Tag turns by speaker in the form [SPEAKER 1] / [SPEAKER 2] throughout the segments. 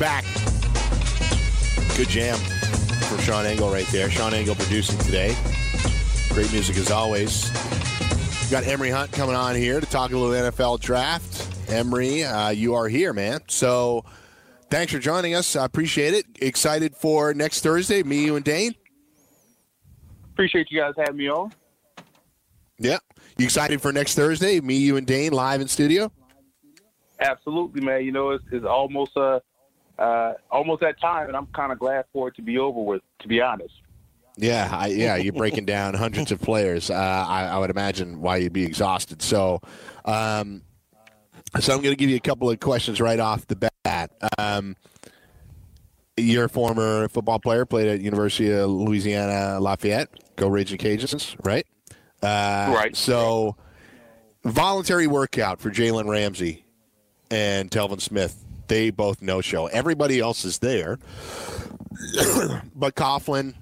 [SPEAKER 1] Back. Good jam for Sean Engel right there. Sean Engel producing today. Great music as always. We've got Emory Hunt coming on here to talk a little NFL draft. Emory, uh, you are here, man. So thanks for joining us. I appreciate it. Excited for next Thursday, me, you, and Dane.
[SPEAKER 2] Appreciate you guys having me on.
[SPEAKER 1] Yeah. You excited for next Thursday, me, you, and Dane live in studio?
[SPEAKER 2] Absolutely, man. You know, it's, it's almost uh, uh, almost that time, and I'm kind of glad for it to be over with. To be honest.
[SPEAKER 1] Yeah, I, yeah, you're breaking down hundreds of players. Uh, I, I, would imagine why you'd be exhausted. So, um, so I'm going to give you a couple of questions right off the bat. Um, you're a former football player, played at University of Louisiana Lafayette. Go Raging Cajuns, right?
[SPEAKER 2] Uh, right.
[SPEAKER 1] So, voluntary workout for Jalen Ramsey and Telvin Smith. They both no show. Everybody else is there, but Coughlin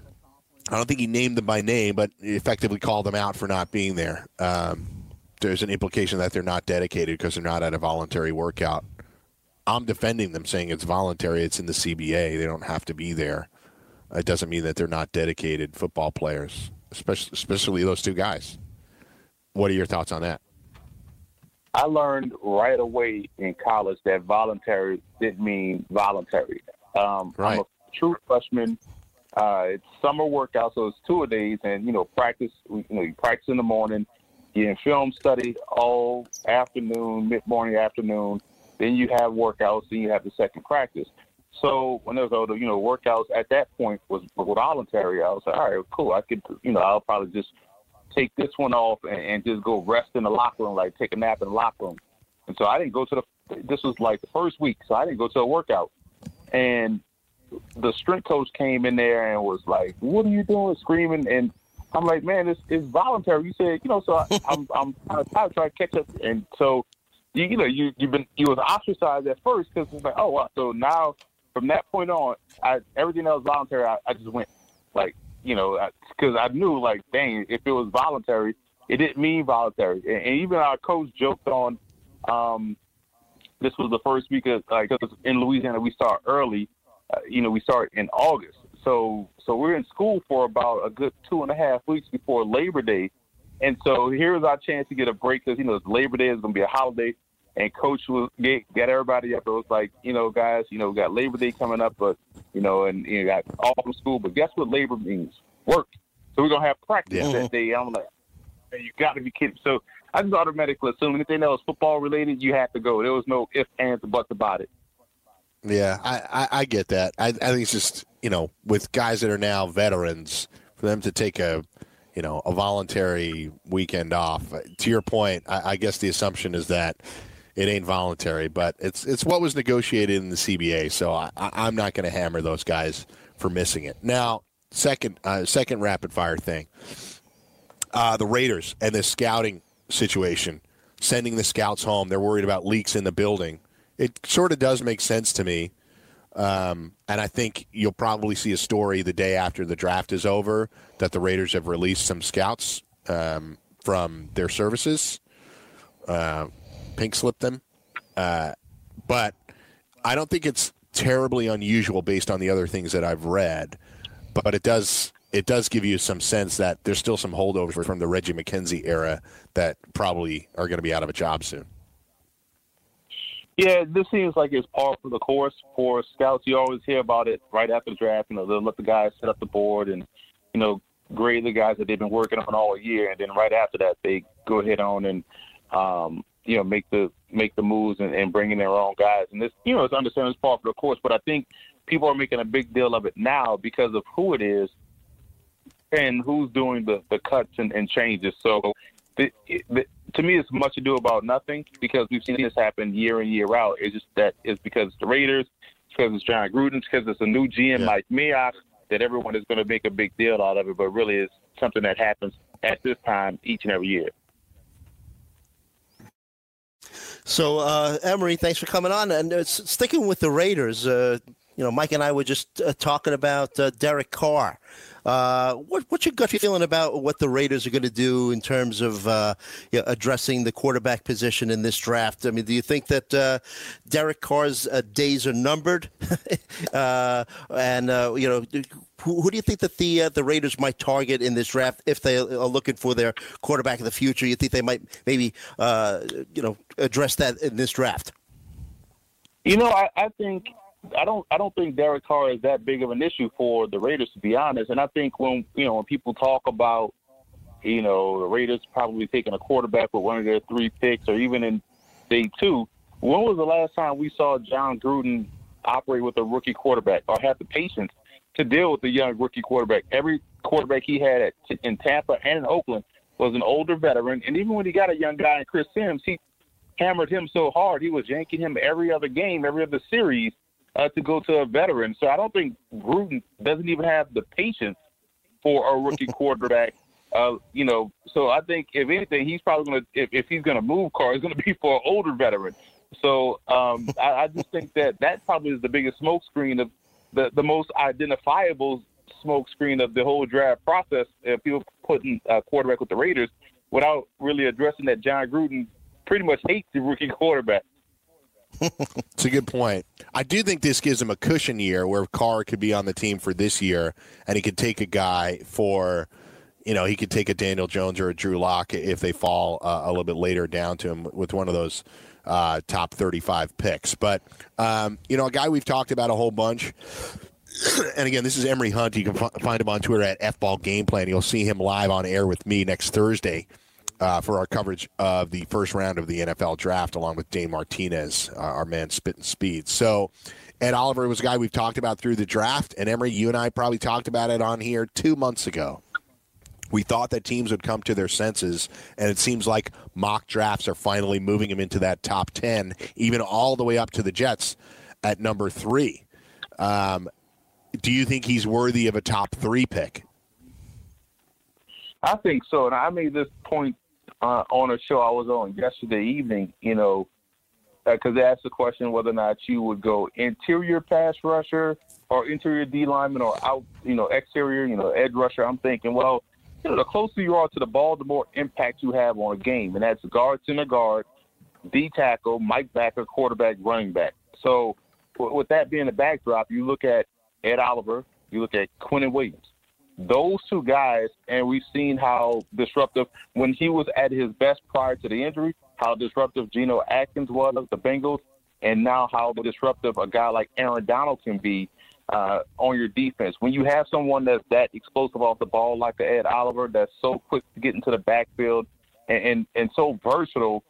[SPEAKER 1] I don't think he named them by name, but effectively called them out for not being there. Um, there's an implication that they're not dedicated because they're not at a voluntary workout. I'm defending them, saying it's voluntary. It's in the CBA. They don't have to be there. It doesn't mean that they're not dedicated football players, especially especially those two guys. What are your thoughts on that?
[SPEAKER 2] I learned right away in college that voluntary didn't mean voluntary. Um, right. I'm a true freshman uh, it's summer workout, so it's two a days, and you know, practice. You know, you practice in the morning, you in film study all afternoon, mid morning, afternoon. Then you have workouts, then you have the second practice. So when there's all the you know workouts at that point was, was voluntary, I was like, all right, cool. I could you know I'll probably just take this one off and, and just go rest in the locker room, like take a nap in the locker room. And so I didn't go to the. This was like the first week, so I didn't go to a workout. And the strength coach came in there and was like, "What are you doing?" Screaming, and I'm like, "Man, it's it's voluntary." You said, you know, so I, I'm I'm kind of trying to catch up, and so you, you know, you you've been you was ostracized at first because it's like, oh, wow. so now from that point on, I everything that was voluntary, I, I just went like, you know, because I, knew like, dang, if it was voluntary, it didn't mean voluntary, and, and even our coach joked on. um this was the first week of like in Louisiana we start early, uh, you know, we start in August. So so we're in school for about a good two and a half weeks before Labor Day, and so here's our chance to get a break because you know Labor Day is going to be a holiday, and Coach will get get everybody up. It was like you know, guys, you know, we got Labor Day coming up, but you know, and you know, got all from school. But guess what? Labor means work. So we're gonna have practice yeah. that mm-hmm. day. I'm like, you got to be kidding. So I just automatically assumed anything that was football related, you had to go. There was no ifs, ands, or buts about it.
[SPEAKER 1] Yeah, I, I, I get that. I, I think it's just you know with guys that are now veterans for them to take a you know a voluntary weekend off. To your point, I, I guess the assumption is that it ain't voluntary, but it's it's what was negotiated in the CBA. So I, I'm not going to hammer those guys for missing it. Now, second uh, second rapid fire thing, uh, the Raiders and the scouting situation, sending the scouts home. They're worried about leaks in the building it sort of does make sense to me. Um, and I think you'll probably see a story the day after the draft is over that the Raiders have released some scouts um, from their services, uh, pink slip them. Uh, but I don't think it's terribly unusual based on the other things that I've read. But it does it does give you some sense that there's still some holdovers from the Reggie McKenzie era that probably are going to be out of a job soon.
[SPEAKER 2] Yeah, this seems like it's par for the course for scouts. You always hear about it right after the draft. You know, they'll let the guys set up the board and, you know, grade the guys that they've been working on all year, and then right after that, they go ahead on and, um, you know, make the make the moves and, and bring in their own guys. And this, you know, it's understandable it's par for the course. But I think people are making a big deal of it now because of who it is and who's doing the the cuts and, and changes. So the, the to me, it's much ado about nothing because we've seen this happen year in year out. It's just that it's because the Raiders, it's because it's Jon Gruden, because it's a new GM yeah. like Mayock that everyone is going to make a big deal out of it, but really it's something that happens at this time each and every year.
[SPEAKER 3] So, uh, Emory, thanks for coming on. And uh, sticking with the Raiders, uh, you know, Mike and I were just uh, talking about uh, Derek Carr. Uh, what, what's your gut feeling about what the Raiders are going to do in terms of you know, addressing the quarterback position in this draft? I mean, do you think that Derek Carr's days are numbered? and you know, who, who, do you think that the uh, the Raiders might target in this draft if they are looking for their quarterback of the future? You think they might maybe uh, you know address that in this draft?
[SPEAKER 2] You know, I, I think I don't I don't think Derek Carr is that big of an issue for the Raiders to be honest. And I think when you know when people talk about you know the Raiders probably taking a quarterback with one of their three picks or even in day two, when was the last time we saw Jon Gruden operate with a rookie quarterback or have the patience to deal with the young rookie quarterback? Every quarterback he had at, in Tampa and in Oakland was an older veteran, and even when he got a young guy in Chris Sims, he hammered him so hard he was yanking him every other game, every other series uh, to go to a veteran. So I don't think Gruden doesn't even have the patience for a rookie quarterback. Uh, you know, so I think if anything, he's probably going to if, if he's going to move Carr, it's going to be for an older veteran. So um, I, I just think that that probably is the biggest smokescreen of the the most identifiable smokescreen of the whole draft process. If people putting a quarterback with the Raiders without really addressing that Jon Gruden pretty much hates the rookie quarterback.
[SPEAKER 1] It's a good point. I do think this gives him a cushion year where Carr could be on the team for this year, and he could take a guy for, you know, he could take a Daniel Jones or a Drew Lock if they fall uh, a little bit later down to him with one of those uh, top 35 picks. But, um, you know, a guy we've talked about a whole bunch. and again, this is Emory Hunt. You can f- find him on Twitter at FBall Game Plan. You'll see him live on air with me next Thursday uh, for our coverage of the first round of the NFL draft, along with Dane Martinez, uh, our man spitting speed. So, Ed Oliver was a guy we've talked about through the draft, and Emory, you and I probably talked about it on here two months ago. We thought that teams would come to their senses, and it seems like mock drafts are finally moving him into that top 10, even all the way up to the Jets at number three. Um, do you think he's worthy of a top three pick?
[SPEAKER 2] I think so. And I made this point uh, on a show I was on yesterday evening, you know, because uh, they asked the question whether or not you would go interior pass rusher or interior D lineman or out, you know, exterior, you know, edge rusher. I'm thinking, well, you know, the closer you are to the ball, the more impact you have on a game, and that's guard, center guard, D tackle, Mike backer, quarterback, running back. So, with that being the backdrop, you look at Ed Oliver, you look at Quinnen Williams those two guys, and we've seen how disruptive when he was at his best prior to the injury, how disruptive Geno Atkins was of the Bengals, and now how disruptive a guy like Aaron Donald can be uh, on your defense. When you have someone that's that explosive off the ball like the Ed Oliver, that's so quick to get into the backfield and, and, and so versatile,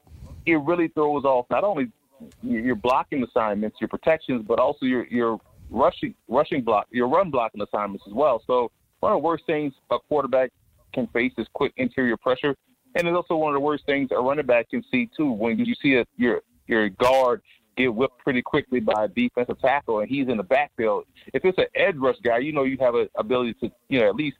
[SPEAKER 2] it really throws off not only your blocking assignments, your protections, but also your your rushing rushing block, your run blocking assignments as well. So one of the worst things a quarterback can face is quick interior pressure, and it's also one of the worst things a running back can see too. When you see a, your your guard get whipped pretty quickly by a defensive tackle, and he's in the backfield. If it's an edge rush guy, you know you have an ability to you know at least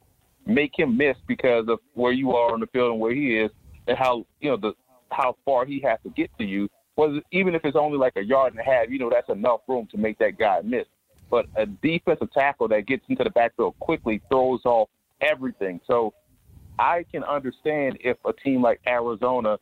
[SPEAKER 2] make him miss because of where you are on the field and where he is, and how you know the how far he has to get to you. Was even if it's only like a yard and a half, you know that's enough room to make that guy miss. But a defensive tackle that gets into the backfield quickly throws off everything. So I can understand if a team like Arizona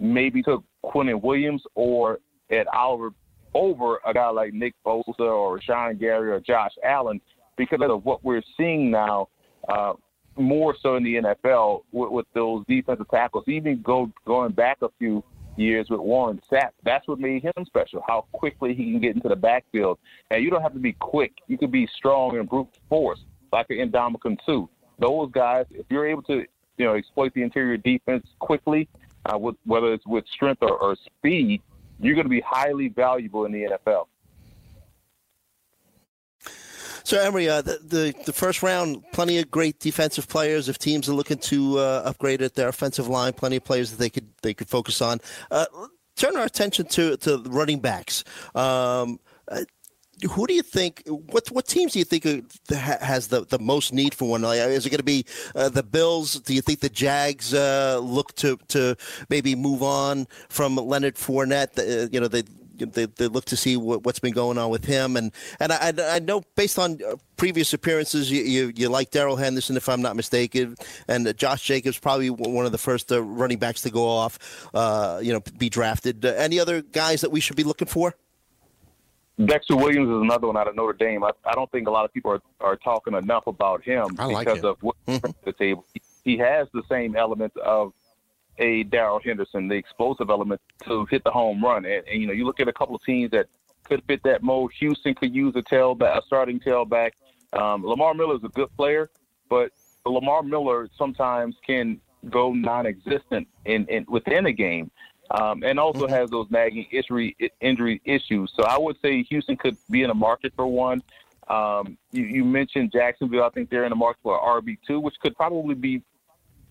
[SPEAKER 2] maybe took Quinnen Williams or Ed Oliver over a guy like Nick Bosa or Sean Gary or Josh Allen because of what we're seeing now, uh, more so in the NFL with, with those defensive tackles. Even go going back a few years with Warren Sapp. That's what made him special, how quickly he can get into the backfield. And you don't have to be quick. You can be strong and brute force, like an Ndamukong Suh. Those guys, if you're able to, you know, exploit the interior defense quickly, uh, with, whether it's with strength or, or speed, you're going to be highly valuable in the NFL.
[SPEAKER 3] So, Emory, uh, the, the, the first round, plenty of great defensive players. If teams are looking to uh, upgrade at their offensive line, plenty of players that they could they could focus on. Uh, turn our attention to to running backs. Um, uh, who do you think? What what teams do you think has the, the most need for one? Is it going to be uh, the Bills? Do you think the Jags uh, look to to maybe move on from Leonard Fournette? Uh, you know they. They, they look to see what, has been going on with him, and and I, I know based on uh, previous appearances, you you, you like Darrell Henderson, if I'm not mistaken, and uh, Josh Jacobs probably one of the first uh, running backs to go off, you know, be drafted. any other guys that we should be looking for?
[SPEAKER 2] Dexter Williams is another one out of Notre Dame. I, I don't think a lot of people are, are talking enough about him
[SPEAKER 1] like
[SPEAKER 2] because of what mm-hmm. the table. He has the same elements of a Darrell Henderson, the explosive element to hit the home run. And, and, you know, you look at a couple of teams that could fit that mold. Houston could use a tailback, a starting tailback. Um, Lamar Miller is a good player, but Lamar Miller sometimes can go non-existent in, in within a game um, and also mm-hmm. has those nagging injury injury issues. So I would say Houston could be in the market for one. Um, you, you, mentioned Jacksonville. I think they're in the market for RB two, which could probably be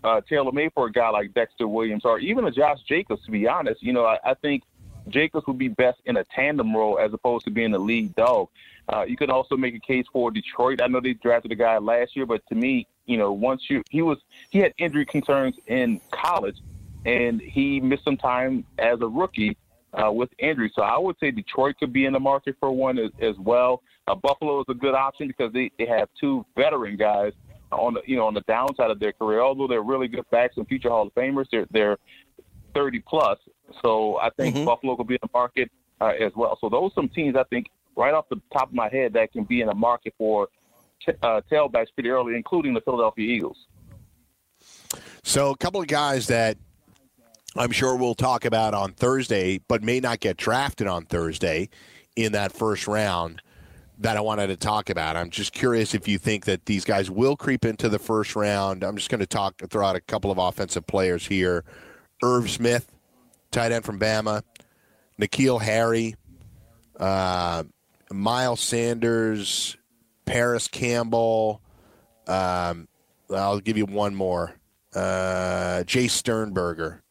[SPEAKER 2] uh, tailor made for a guy like Dexter Williams or even a Josh Jacobs. To be honest, you know, I, I think Jacobs would be best in a tandem role as opposed to being the lead dog. Uh, you can also make a case for Detroit. I know they drafted a guy last year, but to me, you know, once you he was he had injury concerns in college, and he missed some time as a rookie uh, with injury. So I would say Detroit could be in the market for one as, as well. Uh, Buffalo is a good option because they, they have two veteran guys on the you know on the downside of their career. Although they're really good backs and future Hall of Famers, they're they're 30 plus. So I think mm-hmm. Buffalo could be in the market uh, as well. So those are some teams I think right off the top of my head that can be in the market for uh, tailbacks pretty early, including the Philadelphia Eagles.
[SPEAKER 1] So a couple of guys that I'm sure we'll talk about on Thursday, but may not get drafted on Thursday in that first round that I wanted to talk about. I'm just curious if you think that these guys will creep into the first round. I'm just going to talk throw out a couple of offensive players here. Irv Smith, tight end from Bama, N'Keal Harry, uh, Miles Sanders, Parris Campbell. Um, I'll give you one more. Uh, Jace Sternberger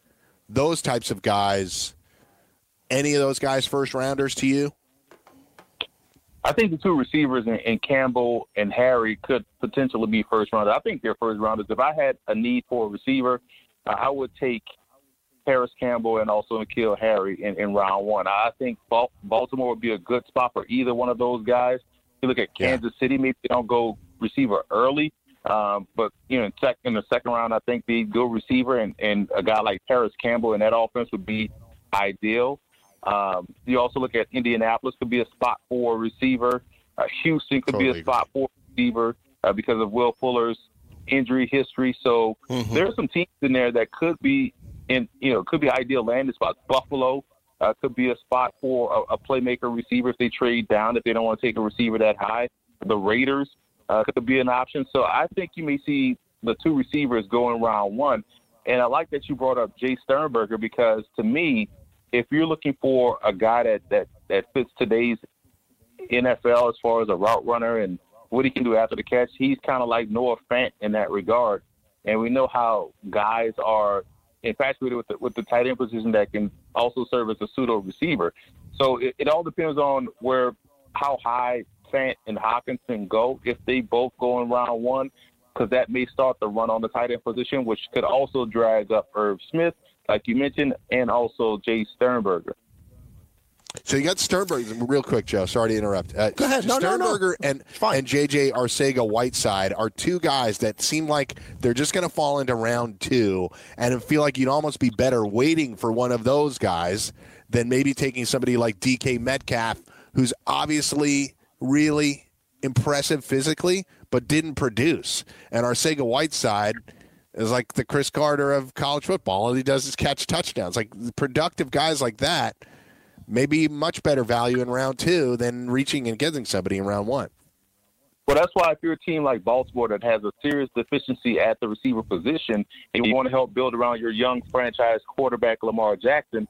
[SPEAKER 1] those types of guys, any of those guys first rounders to you?
[SPEAKER 2] I think the two receivers in, in Campbell and Harry could potentially be first rounders. I think they're first rounders. If I had a need for a receiver, uh, I would take Parris Campbell and also N'Keal Harry in, in round one. I think Baltimore would be a good spot for either one of those guys. You look at Kansas yeah. City, maybe they don't go receiver early, um, but you know, in, sec- in the second round, I think the good receiver and, and a guy like Parris Campbell in that offense would be ideal. Um, you also look at Indianapolis could be a spot for a receiver. Uh, Houston could totally be a spot for a receiver uh, because of Will Fuller's injury history. So mm-hmm. there are some teams in there that could be in you know could be ideal landing spots. Buffalo uh, could be a spot for a, a playmaker receiver if they trade down if they don't want to take a receiver that high. The Raiders uh, could be an option. So I think you may see the two receivers going round one. And I like that you brought up Jace Sternberger because to me, if you're looking for a guy that, that, that fits today's NFL as far as a route runner and what he can do after the catch, he's kind of like Noah Fant in that regard. And we know how guys are infatuated with the, with the tight end position that can also serve as a pseudo receiver. So it, it all depends on where how high Fant and Hockenson go if they both go in round one, because that may start the run on the tight end position, which could also drag up Irv Smith, like you mentioned, and also Jace Sternberger.
[SPEAKER 1] So you got Sternberger, real quick, Joe. Sorry to interrupt.
[SPEAKER 3] Uh, Go ahead. No,
[SPEAKER 1] Sternberger
[SPEAKER 3] no,
[SPEAKER 1] no. and and JJ Arcega Whiteside are two guys that seem like they're just going to fall into round two, and feel like you'd almost be better waiting for one of those guys than maybe taking somebody like DK Metcalf, who's obviously really impressive physically, but didn't produce. And Arcega Whiteside is like the Cris Carter of college football. All he does is catch touchdowns. Like productive guys like that, maybe much better value in round two than reaching and getting somebody in round one.
[SPEAKER 2] Well, that's why if you're a team like Baltimore that has a serious deficiency at the receiver position and you want to help build around your young franchise quarterback Lamar Jackson,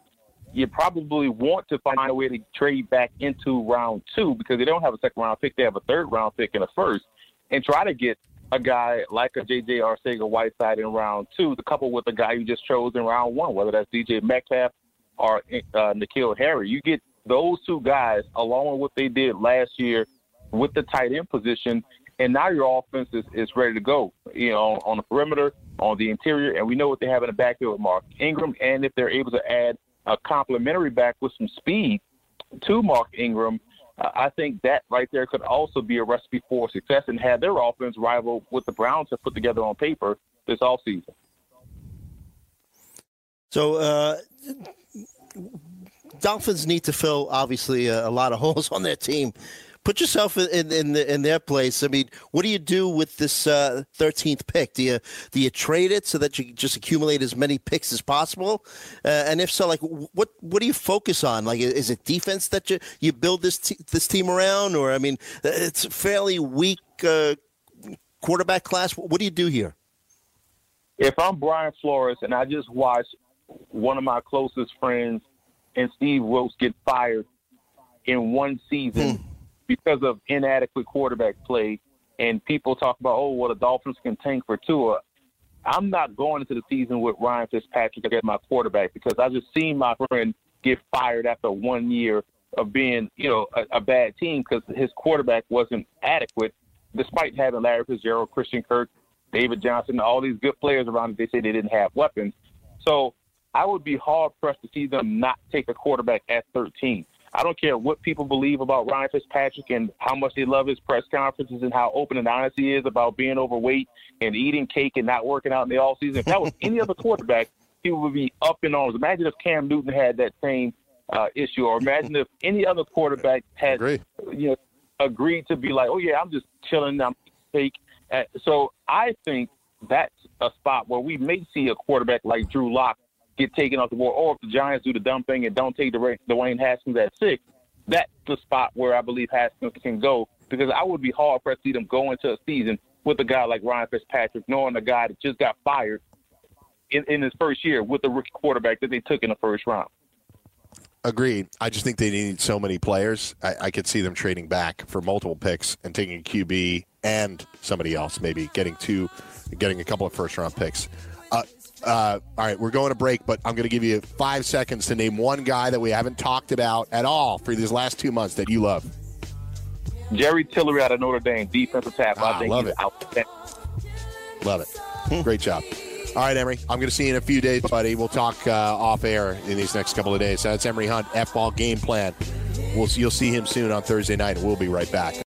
[SPEAKER 2] you probably want to find a way to trade back into round two because they don't have a second round pick. They have a third round pick and a first, and try to get a guy like a JJ Arcega Whiteside in round two to couple with a guy you just chose in round one, whether that's DJ Metcalf or uh, N'Keal Harry. You get those two guys along with what they did last year with the tight end position, and now your offense is, is ready to go. You know, on the perimeter, on the interior, and we know what they have in the backfield with Mark Ingram, and if they're able to add a complimentary back with some speed to Mark Ingram, uh, I think that right there could also be a recipe for success and have their offense rival with the Browns have put together on paper this offseason.
[SPEAKER 3] So, uh, Dolphins need to fill obviously a, a, lot of holes on their team. Put yourself in in, in their place. I mean, what do you do with this uh, thirteenth uh, pick? Do you do you trade it so that you just accumulate as many picks as possible? Uh, and if so, like what what do you focus on? Like, is it defense that you you build this t- this team around, or I mean, it's a fairly weak uh, quarterback class. What do you do here?
[SPEAKER 2] If I'm Brian Flores and I just watched one of my closest friends and Steve Wilks get fired in one season. Hmm because of inadequate quarterback play. And people talk about, oh, well, the Dolphins can tank for Tua. I'm not going into the season with Ryan Fitzpatrick as my quarterback because I just seen my friend get fired after one year of being, you know, a, a bad team because his quarterback wasn't adequate, despite having Larry Fitzgerald, Christian Kirk, David Johnson, all these good players around. They say they didn't have weapons. So I would be hard pressed to see them not take a quarterback at 13. I don't care what people believe about Ryan Fitzpatrick and how much they love his press conferences and how open and honest he is about being overweight and eating cake and not working out in the off season. If that was any other quarterback, he would be up in arms. Imagine if Cam Newton had that same uh, issue, or imagine if any other quarterback had, you know, agreed to be like, "Oh yeah, I'm just chilling, I'm fake." Uh, so I think that's a spot where we may see a quarterback like Drew Lock get taken off the board, or if the Giants do the dumb thing and don't take the Dwayne Haskins at six, that's the spot where I believe Haskins can go because I would be hard pressed to see them go into a season with a guy like Ryan Fitzpatrick, knowing a guy that just got fired in, in his first year with the rookie quarterback that they took in the first round.
[SPEAKER 1] Agreed. I just think they need so many players. I, I could see them trading back for multiple picks and taking a QB and somebody else, maybe getting two, getting a couple of first round picks. Uh, uh, all right, we're going to break, but I'm going to give you five seconds to name one guy that we haven't talked about at all for these last two months that you love.
[SPEAKER 2] Jerry Tillery out of Notre Dame, defensive tackle.
[SPEAKER 1] Ah, I think love it.
[SPEAKER 2] Outstanding.
[SPEAKER 1] Love it. Great job. All right, Emory. I'm going to see you in a few days, buddy. We'll talk uh, off air in these next couple of days. So that's Emory Hunt, F ball game plan. We'll, you'll see him soon on Thursday night. And we'll be right back.